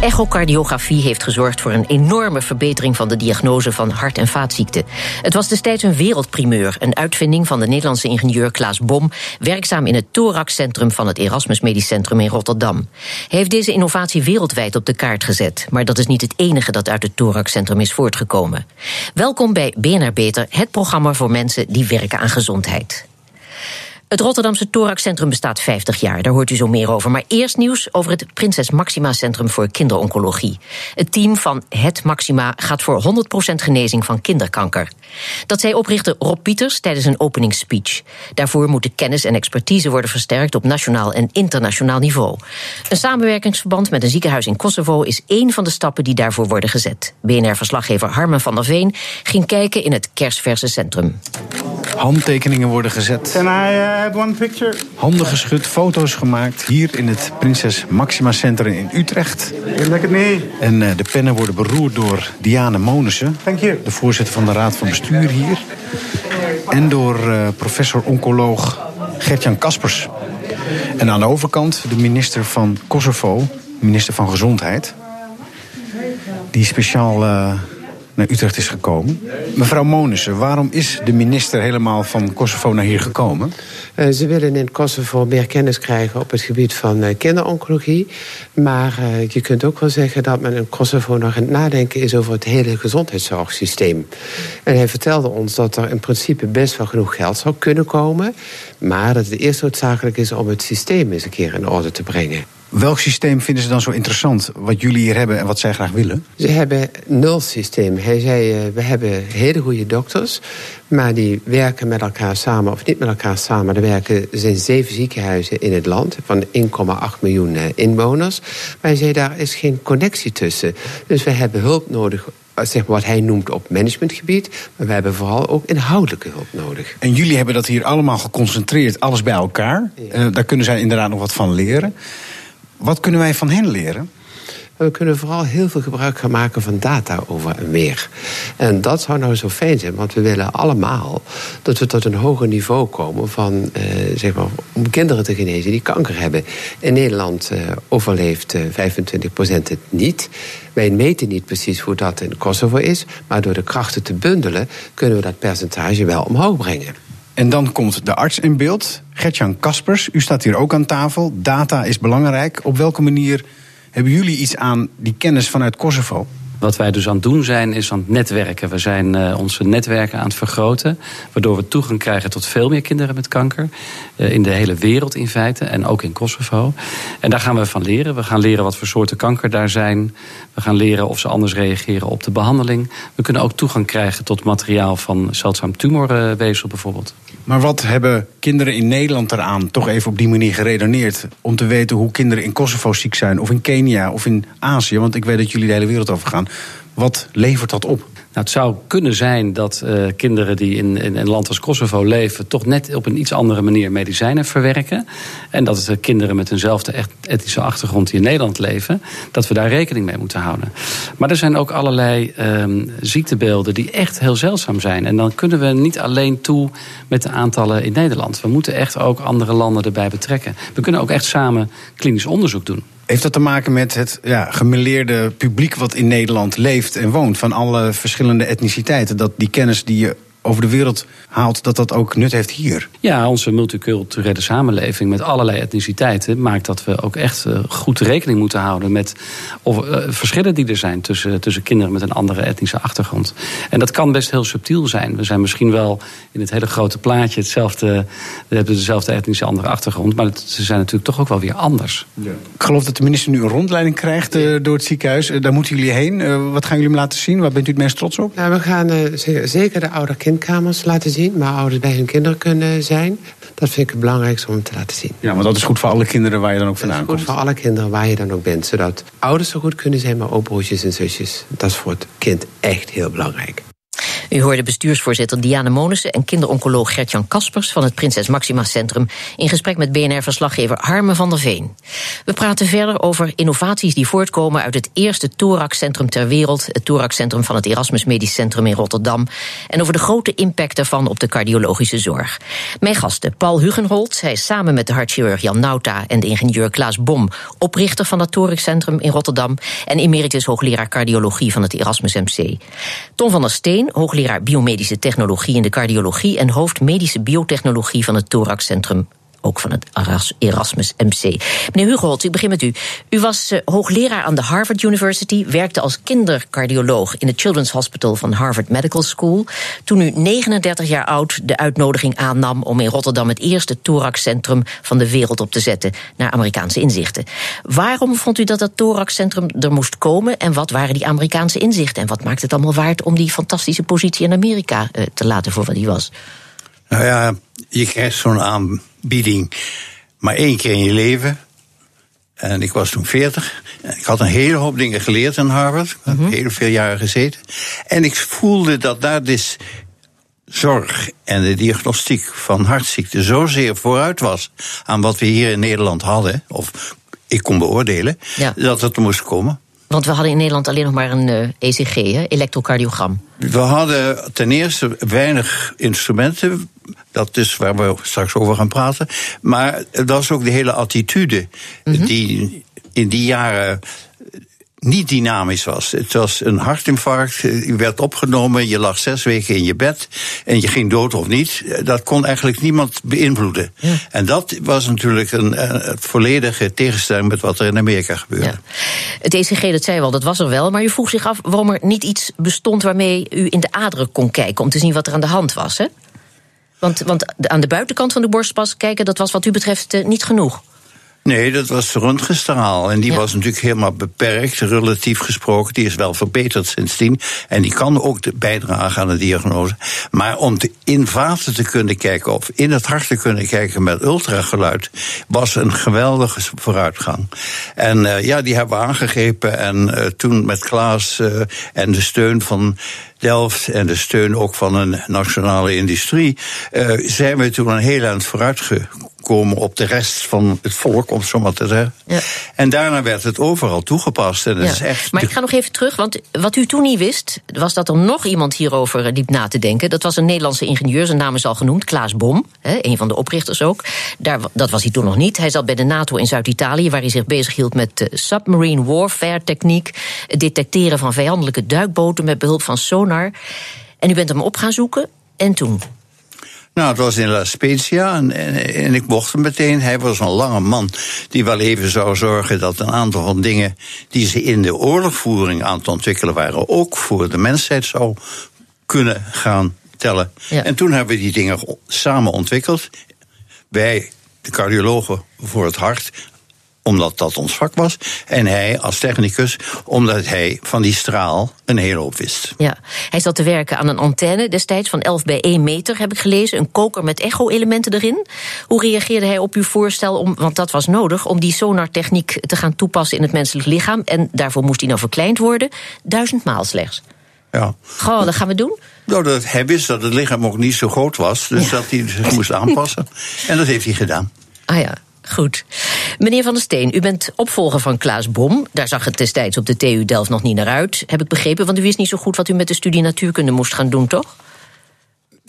Echocardiografie heeft gezorgd voor een enorme verbetering van de diagnose van hart- en vaatziekten. Het was destijds een wereldprimeur, een uitvinding van de Nederlandse ingenieur Klaas Bom, werkzaam in het Thoraxcentrum van het Erasmus Medisch Centrum in Rotterdam. Hij heeft deze innovatie wereldwijd op de kaart gezet, maar dat is niet het enige dat uit het Thoraxcentrum is voortgekomen. Welkom bij BNR Beter, het programma voor mensen die werken aan gezondheid. Het Rotterdamse Thoraxcentrum bestaat 50 jaar, daar hoort u zo meer over. Maar eerst nieuws over het Prinses Maxima Centrum voor Kinderoncologie. Het team van Het Maxima gaat voor 100% genezing van kinderkanker. Dat zei oprichter Rob Pieters tijdens een openingsspeech. Daarvoor moet de kennis en expertise worden versterkt op nationaal en internationaal niveau. Een samenwerkingsverband met een ziekenhuis in Kosovo is één van de stappen die daarvoor worden gezet. BNR-verslaggever Harmen van der Veen ging kijken in het kersverse centrum. Handtekeningen worden gezet. Can I have one picture? Handen geschud, foto's gemaakt. Hier in het Prinses Maxima Centrum in Utrecht. En uh, de pennen worden beroerd door Diane Monissen. Thank you. De voorzitter van de Raad van Bestuur hier. En door uh, professor-oncoloog Gertjan Kaspers. En aan de overkant de minister van Kosovo, minister van Gezondheid. Die speciaal uh, naar Utrecht is gekomen. Mevrouw Monissen, waarom is de minister helemaal van Kosovo naar hier gekomen? Uh, ze willen in Kosovo meer kennis krijgen op het gebied van uh, kinderoncologie. Maar uh, je kunt ook wel zeggen dat men in Kosovo nog aan het nadenken is over het hele gezondheidszorgsysteem. En hij vertelde ons dat er in principe best wel genoeg geld zou kunnen komen. Maar dat het eerst noodzakelijk is om het systeem eens een keer in orde te brengen. Welk systeem vinden ze dan zo interessant, wat jullie hier hebben en wat zij graag willen? Ze hebben nul systeem. Hij zei, uh, we hebben hele goede dokters, maar die werken met elkaar samen, of niet met elkaar samen. Er werken er zijn zeven ziekenhuizen in het land, van 1,8 miljoen inwoners. Maar hij zei, daar is geen connectie tussen. Dus we hebben hulp nodig zeg maar, wat hij noemt op managementgebied. Maar we hebben vooral ook inhoudelijke hulp nodig. En jullie hebben dat hier allemaal geconcentreerd, alles bij elkaar. Ja. Uh, daar kunnen zij inderdaad nog wat van leren. Wat kunnen wij van hen leren? We kunnen vooral heel veel gebruik gaan maken van data over en weer. En dat zou nou zo fijn zijn, want we willen allemaal dat we tot een hoger niveau komen van, eh, zeg maar, om kinderen te genezen die kanker hebben. In Nederland eh, overleeft eh, 25% het niet. Wij meten niet precies hoe dat in Kosovo is, maar door de krachten te bundelen kunnen we dat percentage wel omhoog brengen. En dan komt de arts in beeld, Gertjan Kaspers. U staat hier ook aan tafel. Data is belangrijk. Op welke manier hebben jullie iets aan die kennis vanuit Kosovo? Wat wij dus aan het doen zijn, is aan het netwerken. We zijn uh, onze netwerken aan het vergroten. Waardoor we toegang krijgen tot veel meer kinderen met kanker. Uh, in de hele wereld in feite. En ook in Kosovo. En daar gaan we van leren. We gaan leren wat voor soorten kanker daar zijn. We gaan leren of ze anders reageren op de behandeling. We kunnen ook toegang krijgen tot materiaal van zeldzaam tumorweefsel bijvoorbeeld. Maar wat hebben kinderen in Nederland eraan, toch even op die manier geredeneerd... om te weten hoe kinderen in Kosovo ziek zijn, of in Kenia, of in Azië... want ik weet dat jullie de hele wereld over gaan. Wat levert dat op? Nou, het zou kunnen zijn dat uh, kinderen die in, in een land als Kosovo leven... toch net op een iets andere manier medicijnen verwerken. En dat het, uh, kinderen met eenzelfde etnische achtergrond die in Nederland leven... dat we daar rekening mee moeten houden. Maar er zijn ook allerlei um, ziektebeelden die echt heel zeldzaam zijn. En dan kunnen we niet alleen toe met de aantallen in Nederland. We moeten echt ook andere landen erbij betrekken. We kunnen ook echt samen klinisch onderzoek doen. Heeft dat te maken met het ja, gemeleerde publiek wat in Nederland leeft en woont, van alle verschillende etniciteiten? Dat die kennis die je over de wereld haalt, dat dat ook nut heeft hier? Ja, onze multiculturele samenleving met allerlei etniciteiten maakt dat we ook echt uh, goed rekening moeten houden met of, uh, verschillen die er zijn tussen, tussen kinderen met een andere etnische achtergrond. En dat kan best heel subtiel zijn. We zijn misschien wel in het hele grote plaatje hetzelfde, we hebben dezelfde etnische andere achtergrond, maar het, ze zijn natuurlijk toch ook wel weer anders. Ja. Ik geloof dat de minister nu een rondleiding krijgt uh, door het ziekenhuis. daar moeten jullie heen. wat gaan jullie hem laten zien? Waar bent u het meest trots op? Nou, we gaan zeker de ouder kindkamers laten zien waar ouders bij hun kinderen kunnen zijn. Dat vind ik het belangrijkste om te laten zien. Ja, want dat is goed voor alle kinderen waar je dan ook vandaan komt. Dat is goed voor alle kinderen waar je dan ook bent. Zodat ouders zo goed kunnen zijn, maar ook broertjes en zusjes. Dat is voor het kind echt heel belangrijk. U hoorde bestuursvoorzitter Diane Monissen en kinderoncoloog Gertjan Kaspers van het Prinses Maxima Centrum in gesprek met BNR-verslaggever Harme van der Veen. We praten verder over innovaties die voortkomen uit het eerste thoraxcentrum ter wereld, het thoraxcentrum van het Erasmus Medisch Centrum in Rotterdam, en over de grote impact daarvan op de cardiologische zorg. Mijn gasten Paul Hugenholz, hij is samen met de hartchirurg Jan Nauta en de ingenieur Klaas Bom oprichter van het thoraxcentrum in Rotterdam en emeritus hoogleraar cardiologie van het Erasmus MC. Tom van der Steen, hoogleraar biomedische technologie in de cardiologie en hoofd medische biotechnologie van het thoraxcentrum ook van het Erasmus MC. Meneer Hugo ik begin met u. U was uh, hoogleraar aan de Harvard University, werkte als kindercardioloog in het Children's Hospital van Harvard Medical School. Toen u 39 jaar oud de uitnodiging aannam om in Rotterdam het eerste thoraxcentrum van de wereld op te zetten naar Amerikaanse inzichten. Waarom vond u dat dat thoraxcentrum er moest komen en wat waren die Amerikaanse inzichten en wat maakt het allemaal waard om die fantastische positie in Amerika uh, te laten voor wat die was? Nou ja, je krijgt zo'n aanbieding maar één keer in je leven. En ik was toen 40. Ik had een hele hoop dingen geleerd in Harvard. Ik heb mm heel veel jaren gezeten. En ik voelde dat daar dus zorg en de diagnostiek van hartziekten zozeer vooruit was aan wat we hier in Nederland hadden, of ik kon beoordelen, dat het er moest komen. Want we hadden in Nederland alleen nog maar een ECG, hè? elektrocardiogram. We hadden ten eerste weinig instrumenten. Dat is waar we straks over gaan praten. Maar dat is ook de hele attitude mhm. die in die jaren niet dynamisch was. Het was een hartinfarct, je werd opgenomen, je lag zes weken in je bed en je ging dood of niet. Dat kon eigenlijk niemand beïnvloeden. En dat was natuurlijk een, een, volledige tegenstelling met wat er in Amerika gebeurde. Ja. Het ECG, dat zei wel, dat was er wel, maar u vroeg zich af waarom er niet iets bestond waarmee u in de aderen kon kijken om te zien wat er aan de hand was. Hè? Want, want aan de buitenkant van de borstpas kijken, dat was wat u betreft eh, niet genoeg. Nee, dat was de röntgenstraal. En die was natuurlijk helemaal beperkt, relatief gesproken. Die is wel verbeterd sindsdien. En die kan ook bijdragen aan de diagnose. Maar om te in vaten te kunnen kijken, of in het hart te kunnen kijken met ultrageluid, was een geweldige vooruitgang. En uh, ja, die hebben we aangegrepen. En uh, toen met Klaas uh, en de steun van Delft en de steun ook van een nationale industrie, zijn we toen een heel eind vooruit komen op de rest van het volk, om zo maar te zeggen. Ja. En daarna werd het overal toegepast. En ja. is echt maar ik ga nog even terug, want wat u toen niet wist, was dat er nog iemand hierover liep na te denken. Dat was een Nederlandse ingenieur, zijn naam is al genoemd, Klaas Bom, een van de oprichters ook. Daar, dat was hij toen nog niet. Hij zat bij de NATO in Zuid-Italië, waar hij zich bezighield met de submarine warfare techniek, het detecteren van vijandelijke duikboten met behulp van sonar. En u bent hem op gaan zoeken. En toen? Nou, het was in La Spezia en, en, ik mocht hem meteen. Hij was een lange man die wel even zou zorgen dat een aantal van dingen die ze in de oorlogvoering aan het ontwikkelen waren, ook voor de mensheid zou kunnen gaan tellen. En toen hebben we die dingen samen ontwikkeld. Wij, de cardiologen voor het hart, omdat dat ons vak was. En hij als technicus, omdat hij van die straal een hele hoop wist. Ja, hij zat te werken aan een antenne destijds van 11 bij 1 meter, heb ik gelezen. Een koker met echo-elementen erin. Hoe reageerde hij op uw voorstel, om, want dat was nodig, om die sonartechniek te gaan toepassen in het menselijk lichaam? En daarvoor moest hij nou verkleind worden. Duizend maal slechts. Ja. Goh, dat gaan we doen. Nou, dat, hij wist dat het lichaam ook niet zo groot was, dus dat hij zich moest aanpassen. En dat heeft hij gedaan. Ah ja. Goed. Meneer Van der Steen, u bent opvolger van Klaas Bom. Daar zag het destijds op de TU Delft nog niet naar uit, heb ik begrepen. Want u wist niet zo goed wat u met de studie natuurkunde moest gaan doen, toch?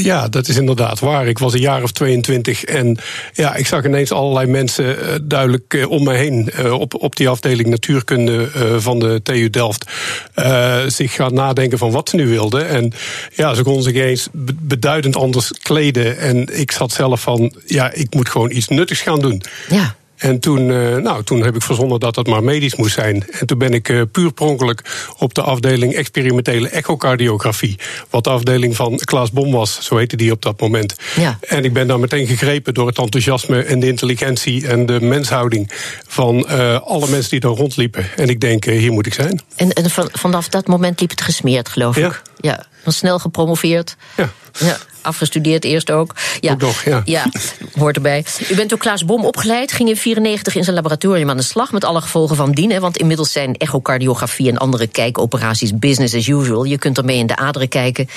Ja, dat is inderdaad waar. Ik was een jaar of 22 en ja, ik zag ineens allerlei mensen uh, duidelijk uh, om me heen uh, op, op die afdeling natuurkunde van de TU Delft zich gaan nadenken van wat ze nu wilden. En ja, ze konden zich eens beduidend anders kleden. En ik zat zelf van, ja, ik moet gewoon iets nuttigs gaan doen. Ja. En toen, uh, nou, toen heb ik verzonnen dat dat maar medisch moest zijn. En toen ben ik uh, puur pronkelijk op de afdeling experimentele echocardiografie. Wat de afdeling van Klaas Bom was, zo heette die op dat moment. Ja. En ik ben daar meteen gegrepen door het enthousiasme en de intelligentie en de menshouding van uh, alle mensen die daar rondliepen. En ik denk, hier moet ik zijn. En, en vanaf dat moment liep het gesmeerd, geloof ja. ik. Ja. Snel gepromoveerd. Ja. ja. Afgestudeerd eerst ook. Ja, Ook nog, ja. hoort erbij. U bent door Klaas Bom opgeleid, ging in 94 in zijn laboratorium aan de slag met alle gevolgen van dien. Hè, want inmiddels zijn echocardiografie en andere kijkoperaties business as usual. Je kunt ermee in de aderen kijken.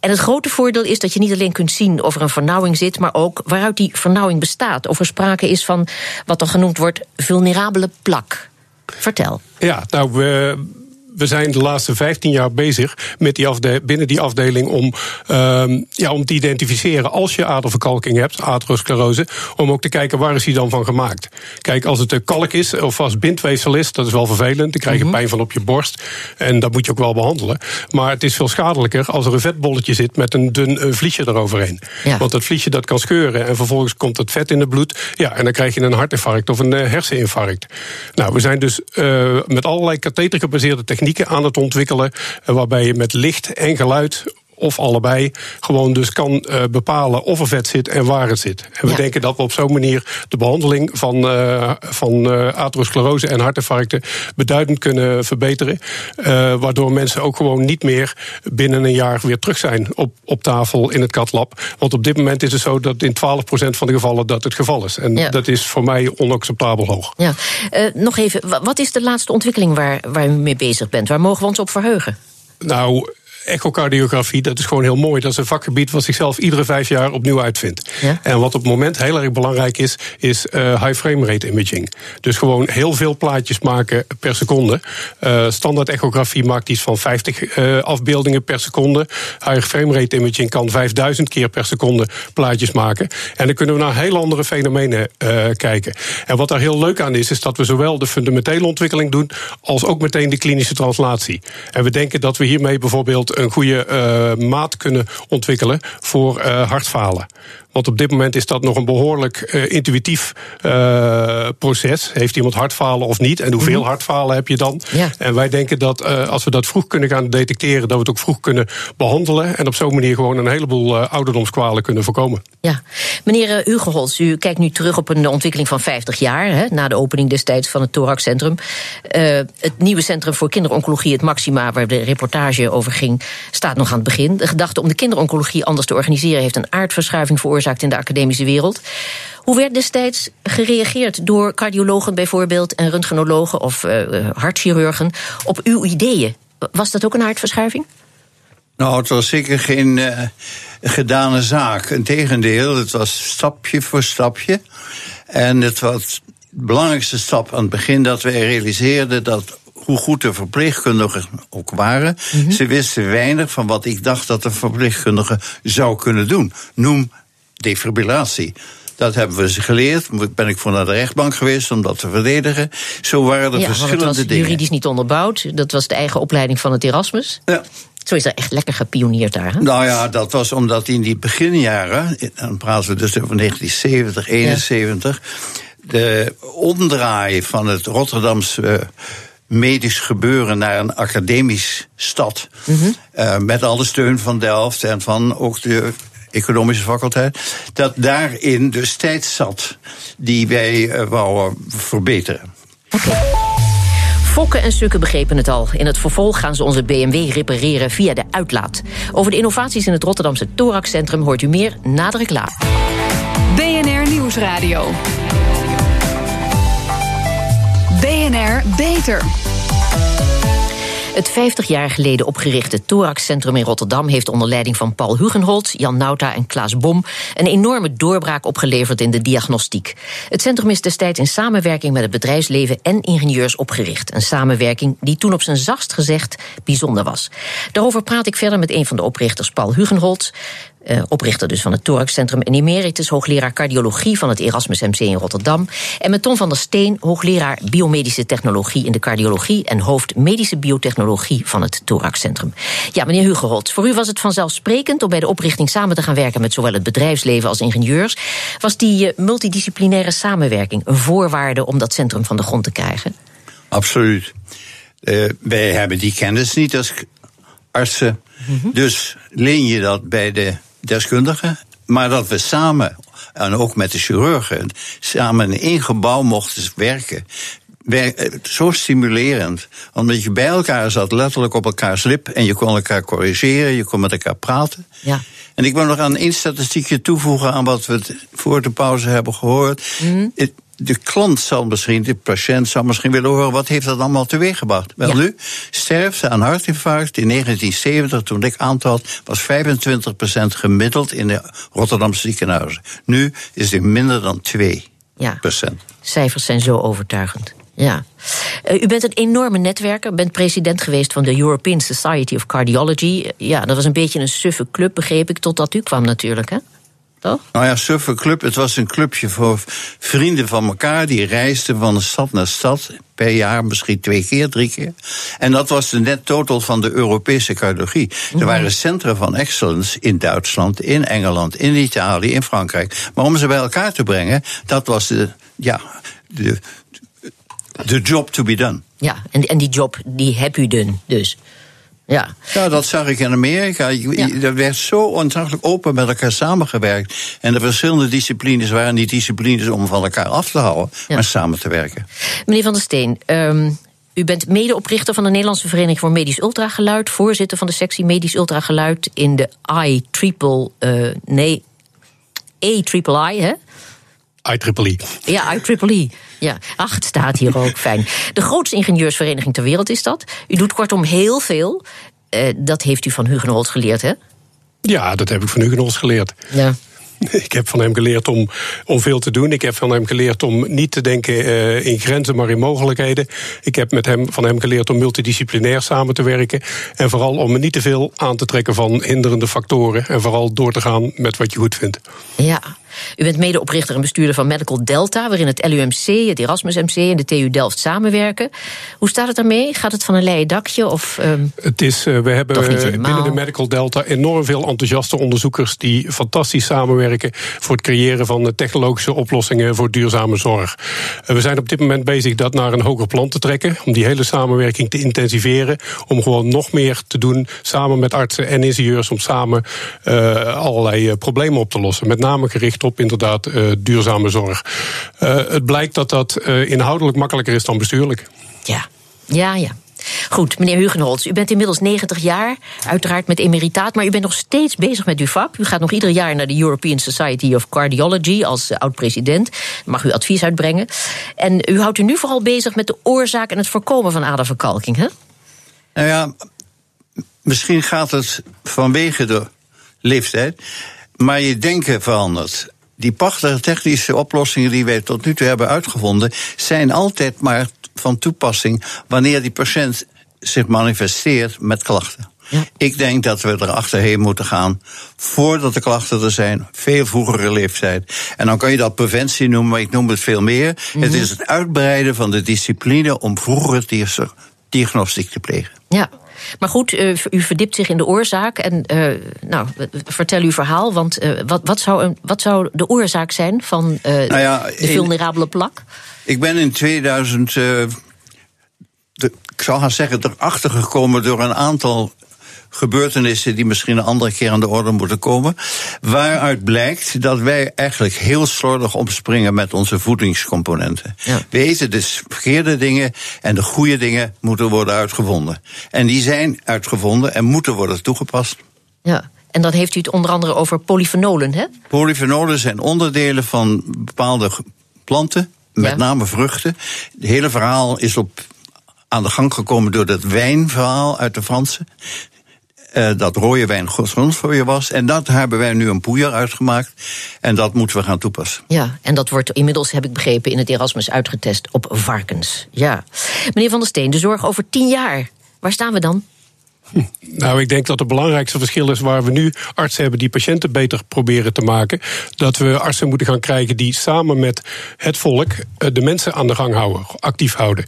En het grote voordeel is dat je niet alleen kunt zien of er een vernauwing zit, maar ook waaruit die vernauwing bestaat. Of er sprake is van wat dan genoemd wordt vulnerabele plak. Vertel. Ja, nou, we, we zijn de laatste 15 jaar bezig met die afde binnen die afdeling om, um, ja, om te identificeren als je aderverkalking hebt, atherosclerose, om ook te kijken waar is die dan van gemaakt. Kijk, als het een kalk is of als bindweefsel is, dat is wel vervelend. Dan krijg je mm -hmm. pijn van op je borst en dat moet je ook wel behandelen. Maar het is veel schadelijker als er een vetbolletje zit met een dun een vliesje eroverheen. Ja. Want dat vliesje dat kan scheuren en vervolgens komt het vet in het bloed. Ja, en dan krijg je een hartinfarct of een uh, herseninfarct. Nou, we zijn dus uh, met allerlei kathetergebaseerde aan het ontwikkelen. waarbij je met licht en geluid of allebei gewoon dus kan uh, bepalen of er vet zit en waar het zit. En we ja. denken dat we op zo'n manier de behandeling van, uh, van uh, atherosclerose en hartinfarcten beduidend kunnen verbeteren. waardoor mensen ook gewoon niet meer binnen een jaar weer terug zijn op, op tafel in het katlab. Want op dit moment is het zo dat in 12% van de gevallen dat het geval is. En ja. dat is voor mij onacceptabel hoog. Ja. nog even, wat is de laatste ontwikkeling waar, waar u mee bezig bent? Waar mogen we ons op verheugen? Nou, echocardiografie, dat is gewoon heel mooi. Dat is een vakgebied wat zichzelf iedere vijf jaar opnieuw uitvindt. Ja? En wat op het moment heel erg belangrijk is, is uh, high frame rate imaging. Dus gewoon heel veel plaatjes maken per seconde. Uh, standaard echografie maakt iets van 50 uh, afbeeldingen per seconde. High frame rate imaging kan 5000 keer per seconde plaatjes maken. En dan kunnen we naar heel andere fenomenen kijken. En wat daar heel leuk aan is, is dat we zowel de fundamentele ontwikkeling doen, als ook meteen de klinische translatie. En we denken dat we hiermee bijvoorbeeld een goede uh, maat kunnen ontwikkelen voor uh, hartfalen. Want op dit moment is dat nog een behoorlijk uh, intuïtief uh, proces. Heeft iemand hartfalen of niet? En hoeveel mm -hmm. hartfalen heb je dan? Ja. En wij denken dat uh, als we dat vroeg kunnen gaan detecteren, dat we het ook vroeg kunnen behandelen. En op zo'n manier gewoon een heleboel ouderdomskwalen kunnen voorkomen. Ja, meneer Hugo Holz, u kijkt nu terug op een ontwikkeling van 50 jaar. Hè, na de opening destijds van het Thoraxcentrum. het nieuwe Centrum voor Kinderoncologie, het Maxima, waar de reportage over ging, staat nog aan het begin. De gedachte om de kinderoncologie anders te organiseren heeft een aardverschuiving veroorzaakt in de academische wereld. Hoe werd destijds gereageerd door cardiologen bijvoorbeeld en röntgenologen of uh, hartchirurgen op uw ideeën? Was dat ook een aardverschuiving? Nou, het was zeker geen uh, gedane zaak. Integendeel, het was stapje voor stapje. En het was de belangrijkste stap aan het begin dat wij realiseerden dat hoe goed de verpleegkundigen ook waren. Mm -hmm. Ze wisten weinig van wat ik dacht dat een verpleegkundige zou kunnen doen. Noem defibrillatie. Dat hebben we ze geleerd. Ben ik voor naar de rechtbank geweest om dat te verdedigen. Zo waren er ja, verschillende het was dingen. juridisch niet onderbouwd. Dat was de eigen opleiding van het Erasmus. Ja. Zo is er echt lekker gepioneerd daar. Hè? Nou ja, dat was omdat in die beginjaren, dan praten we dus over 1970, 71, ja. de omdraai van het Rotterdamse. Uh, medisch gebeuren naar een academisch stad. Mm -hmm. uh, met alle steun van Delft en van ook de economische faculteit, dat daarin dus tijd zat die wij uh, wouden verbeteren. Okay. Fokken en Sukken begrepen het al. In het vervolg gaan ze onze BMW repareren via de uitlaat. Over de innovaties in het Rotterdamse Thoraxcentrum hoort u meer na de reclame. BNR Nieuwsradio. BNR Beter. Het 50 jaar geleden opgerichte Thoraxcentrum in Rotterdam heeft onder leiding van Paul Hugenholt, Jan Nauta en Klaas Bom een enorme doorbraak opgeleverd in de diagnostiek. Het centrum is destijds in samenwerking met het bedrijfsleven en ingenieurs opgericht. Een samenwerking die toen op zijn zachtst gezegd bijzonder was. Daarover praat ik verder met een van de oprichters, Paul Hugenholt. Uh, oprichter dus van het Thoraxcentrum en emeritus hoogleraar cardiologie van het Erasmus MC in Rotterdam. En met Tom van der Steen, hoogleraar biomedische technologie in de cardiologie en hoofd medische biotechnologie van het Thoraxcentrum. Ja, meneer Hugerold, voor u was het vanzelfsprekend om bij de oprichting samen te gaan werken met zowel het bedrijfsleven als ingenieurs. Was die uh, multidisciplinaire samenwerking een voorwaarde om dat centrum van de grond te krijgen? Absoluut. Uh, wij hebben die kennis niet als artsen. Mm -hmm. Dus leen je dat bij de deskundigen, maar dat we samen, en ook met de chirurgen, samen in één gebouw mochten werken. wer- eh, zo stimulerend. Omdat je bij elkaar zat, letterlijk op elkaars lip. En je kon elkaar corrigeren, je kon met elkaar praten. Ja. En ik wil nog aan één statistiekje toevoegen aan wat we voor de pauze hebben gehoord. Het- De klant zal misschien, de patiënt zal misschien willen horen... wat heeft dat allemaal teweeggebracht? Wel Ja. nu, sterfte aan hartinfarct in 1970, toen ik aantrad... was 25% gemiddeld in de Rotterdamse ziekenhuizen. Nu is het minder dan 2%. Ja. Cijfers zijn zo overtuigend. Ja. Eh, u bent een enorme netwerker, bent president geweest van de European Society of Cardiology. Ja, dat was een beetje een suffe club, begreep ik, totdat u kwam natuurlijk, hè? Toch? Nou ja, Suffer Club, het was een clubje voor vrienden van elkaar. Die reisden van stad naar stad. Per jaar misschien twee keer, drie keer. En dat was de net total van de Europese cardiologie. Er waren centra van excellence in Duitsland, in Engeland, in Italië, in Frankrijk. Maar om ze bij elkaar te brengen, dat was de, ja, de, de job to be done. Ja, en, en die job, die heb u dun, dus. Ja. Ja, dat zag ik in Amerika. Je- Er werd zo ontzaglijk open met elkaar samengewerkt. En de verschillende disciplines waren niet disciplines om van elkaar af te houden, maar samen te werken. Meneer Van der Steen, ehm, u bent medeoprichter van de Nederlandse Vereniging voor Medisch Ultrageluid, voorzitter van de sectie Medisch Ultrageluid in de I triple, eh, nee, A triple I, hè? IEEE. Ja, IEEE. Ja, ach, het staat hier ook, fijn. De grootste ingenieursvereniging ter wereld is dat. U doet kortom heel veel. Eh, dat heeft u van Hugenholz geleerd, hè? Ja, dat heb ik van Hugenholz geleerd. Ja. Ik heb van hem geleerd om, om veel te doen. Ik heb van hem geleerd om niet te denken eh, in grenzen, maar in mogelijkheden. Ik heb met hem, van hem geleerd om multidisciplinair samen te werken. En vooral om me niet te veel aan te trekken van hinderende factoren. En vooral door te gaan met wat je goed vindt. Ja. U bent medeoprichter en bestuurder van Medical Delta, waarin het LUMC, het Erasmus MC en de TU Delft samenwerken. Hoe staat het daarmee? Gaat het van een leien dakje? Of, ehm, Het is, eh, we hebben binnen de Medical Delta enorm veel enthousiaste onderzoekers die fantastisch samenwerken voor het creëren van technologische oplossingen voor duurzame zorg. Eh, We zijn op dit moment bezig dat naar een hoger plan te trekken, om die hele samenwerking te intensiveren, om gewoon nog meer te doen samen met artsen en ingenieurs om samen eh, allerlei problemen op te lossen. Met name gericht op inderdaad eh, duurzame zorg. Eh, het blijkt dat dat eh, inhoudelijk makkelijker is dan bestuurlijk. ja, ja, ja. Goed, meneer Hugenholz, u bent inmiddels 90 jaar, uiteraard met emeritaat, maar u bent nog steeds bezig met uw vak. U gaat nog ieder jaar naar de European Society of Cardiology als oud-president. Mag u advies uitbrengen. En u houdt u nu vooral bezig met de oorzaak en het voorkomen van aderverkalking, hè? Nou ja, misschien gaat het vanwege de leeftijd, maar je denken verandert. Die prachtige technische oplossingen die wij tot nu toe hebben uitgevonden, zijn altijd maar van toepassing wanneer die patiënt zich manifesteert met klachten. Ik denk dat we erachterheen moeten gaan voordat de klachten er zijn, veel vroegere leeftijd. En dan kan je dat preventie noemen, maar ik noem het veel meer. Het is het uitbreiden van de discipline om vroeger dia- diagnostiek te plegen. Ja. Maar goed, eh, u verdiept zich in de oorzaak. En eh, nou, vertel uw verhaal. Want eh, wat, wat, zou een, wat zou de oorzaak zijn van Nou ja, de vulnerabele plak? Ik ben in 2000, eh, de, ik zou gaan zeggen, erachter gekomen door een aantal gebeurtenissen die misschien een andere keer aan de orde moeten komen. Waaruit blijkt dat wij eigenlijk heel slordig omspringen met onze voedingscomponenten. We eten dus verkeerde dingen en de goede dingen moeten worden uitgevonden. En die zijn uitgevonden en moeten worden toegepast. Ja. En dan heeft u het onder andere over polyfenolen, hè? Polyfenolen zijn onderdelen van bepaalde planten, met Ja. name vruchten. Het hele verhaal is op, aan de gang gekomen door dat wijnverhaal uit de Fransen. Eh, dat rode wijn gezond voor je was. En dat hebben wij nu een poeier uitgemaakt. En dat moeten we gaan toepassen. Ja, en dat wordt inmiddels, heb ik begrepen, in het Erasmus uitgetest op varkens. Ja. Meneer Van der Steen, de zorg over tien jaar. Waar staan we dan? Nou, ik denk dat het belangrijkste verschil is waar we nu artsen hebben die patiënten beter proberen te maken. Dat we artsen moeten gaan krijgen die samen met het volk eh, de mensen aan de gang houden, actief houden.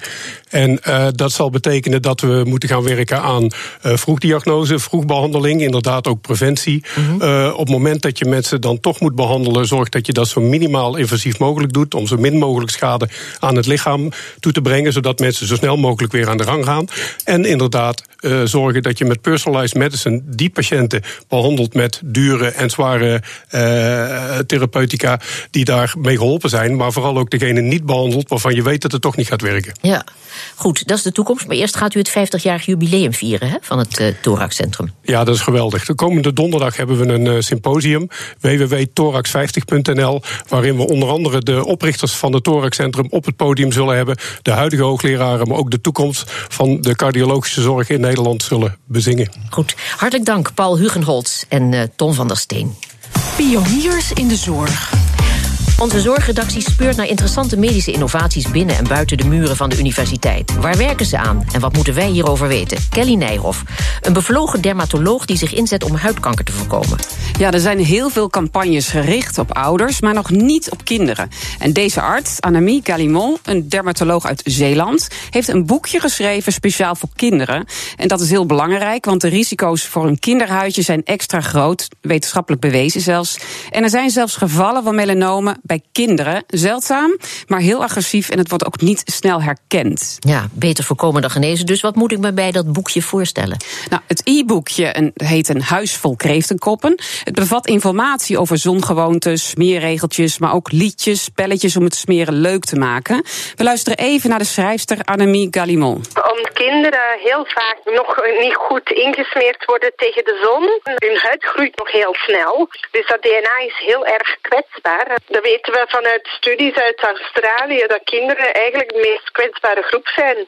En uh, dat zal betekenen dat we moeten gaan werken aan uh, vroegdiagnose, vroegbehandeling, inderdaad ook preventie. Mm -hmm. uh, op het moment dat je mensen dan toch moet behandelen, zorg dat je dat zo minimaal invasief mogelijk doet. Om zo min mogelijk schade aan het lichaam toe te brengen, zodat mensen zo snel mogelijk weer aan de gang gaan. En inderdaad uh, zorgen dat je met personalized medicine die patiënten behandelt met dure en zware uh, therapeutica die daarmee geholpen zijn, maar vooral ook degene niet behandeld waarvan je weet dat het toch niet gaat werken. Ja, goed, dat is de toekomst. Maar eerst gaat u het 50-jarig jubileum vieren hè, van het uh, Thoraxcentrum. Ja, dat is geweldig. De komende donderdag hebben we een uh, symposium, www.thorax50.nl, waarin we onder andere de oprichters van het Thoraxcentrum op het podium zullen hebben, de huidige hoogleraren, maar ook de toekomst van de cardiologische zorg in Nederland zullen bezingen. Goed, hartelijk dank Paul Hugenholz en uh, Ton van der Steen. Pioniers in de zorg. Onze zorgredactie speurt naar interessante medische innovaties binnen en buiten de muren van de universiteit. Waar werken ze aan en wat moeten wij hierover weten? Kelly Nijhoff, een bevlogen dermatoloog die zich inzet om huidkanker te voorkomen. Ja, er zijn heel veel campagnes gericht op ouders, maar nog niet op kinderen. En deze arts, Annemie Galimont, een dermatoloog uit Zeeland, heeft een boekje geschreven speciaal voor kinderen. En dat is heel belangrijk, want de risico's voor een kinderhuidje zijn extra groot, wetenschappelijk bewezen zelfs. En er zijn zelfs gevallen van melanomen bij kinderen. Zeldzaam, maar heel agressief en het wordt ook niet snel herkend. Ja, beter voorkomen dan genezen. Dus wat moet ik me bij dat boekje voorstellen? Nou, het e-boekje heet Een Huis vol kreeftenkoppen. Het bevat informatie over zongewoontes, smeerregeltjes, maar ook liedjes, spelletjes om het smeren leuk te maken. We luisteren even naar de schrijfster Annemie Galimont. Omdat kinderen heel vaak nog niet goed ingesmeerd worden tegen de zon. Hun huid groeit nog heel snel. Dus dat DNA is heel erg kwetsbaar. Dat weten we vanuit studies uit Australië dat kinderen eigenlijk de meest kwetsbare groep zijn.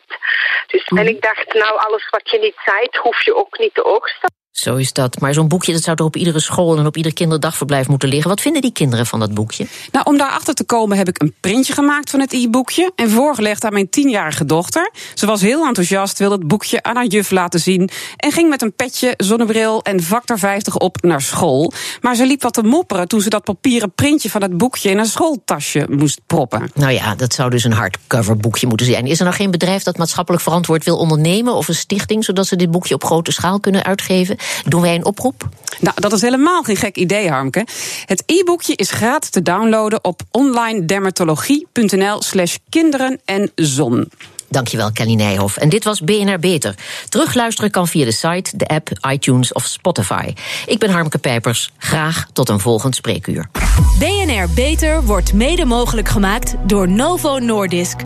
Dus, mm. En ik dacht, nou, alles wat je niet zaait, hoef je ook niet te oogsten. Zo is dat. Maar zo'n boekje dat zou toch op iedere school en op ieder kinderdagverblijf moeten liggen. Wat vinden die kinderen van dat boekje? Nou, om daarachter te komen heb ik een printje gemaakt van het e-boekje en voorgelegd aan mijn tienjarige dochter. Ze was heel enthousiast, wilde het boekje aan haar juf laten zien en ging met een petje, zonnebril en factor 50 op naar school. Maar ze liep wat te mopperen toen ze dat papieren printje van het boekje in een schooltasje moest proppen. Nou ja, dat zou dus een hardcover boekje moeten zijn. Is er nog geen bedrijf dat maatschappelijk verantwoord wil ondernemen of een stichting zodat ze dit boekje op grote schaal kunnen uitgeven? Doen wij een oproep? Nou, dat is helemaal geen gek idee, Harmke. Het e-boekje is gratis te downloaden op onlinedermatologie.nl slash kinderen en zon. Dankjewel, Kelly Nijhoff. En dit was BNR Beter. Terugluisteren kan via de site, de app, iTunes of Spotify. Ik ben Harmke Pijpers. Graag tot een volgend spreekuur. BNR Beter wordt mede mogelijk gemaakt door Novo Nordisk.